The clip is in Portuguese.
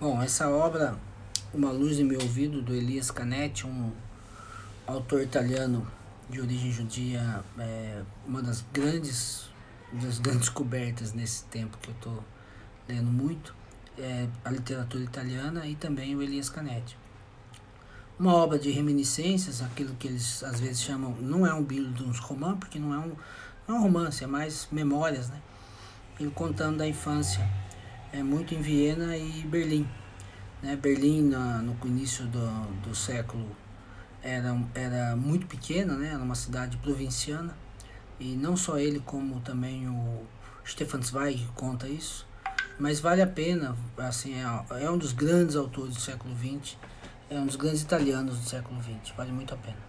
Bom, essa obra, Uma Luz em Meu Ouvido, do Elias Canetti, um autor italiano de origem judia, é uma das grandes, das grandes descobertas nesse tempo que eu estou lendo muito, é a literatura italiana e também o Elias Canetti. Uma obra de reminiscências, aquilo que eles às vezes chamam, não é um bildungsroman, romance, porque não é um, não é um romance, é mais memórias, né? Ele contando da infância é muito em Viena e Berlim. Né? Berlim, na, no início do, do século, era, era muito pequena, né? era uma cidade provinciana, e não só ele, como também o Stefan Zweig conta isso, mas vale a pena, assim, é, é um dos grandes autores do século XX, é um dos grandes italianos do século XX, vale muito a pena.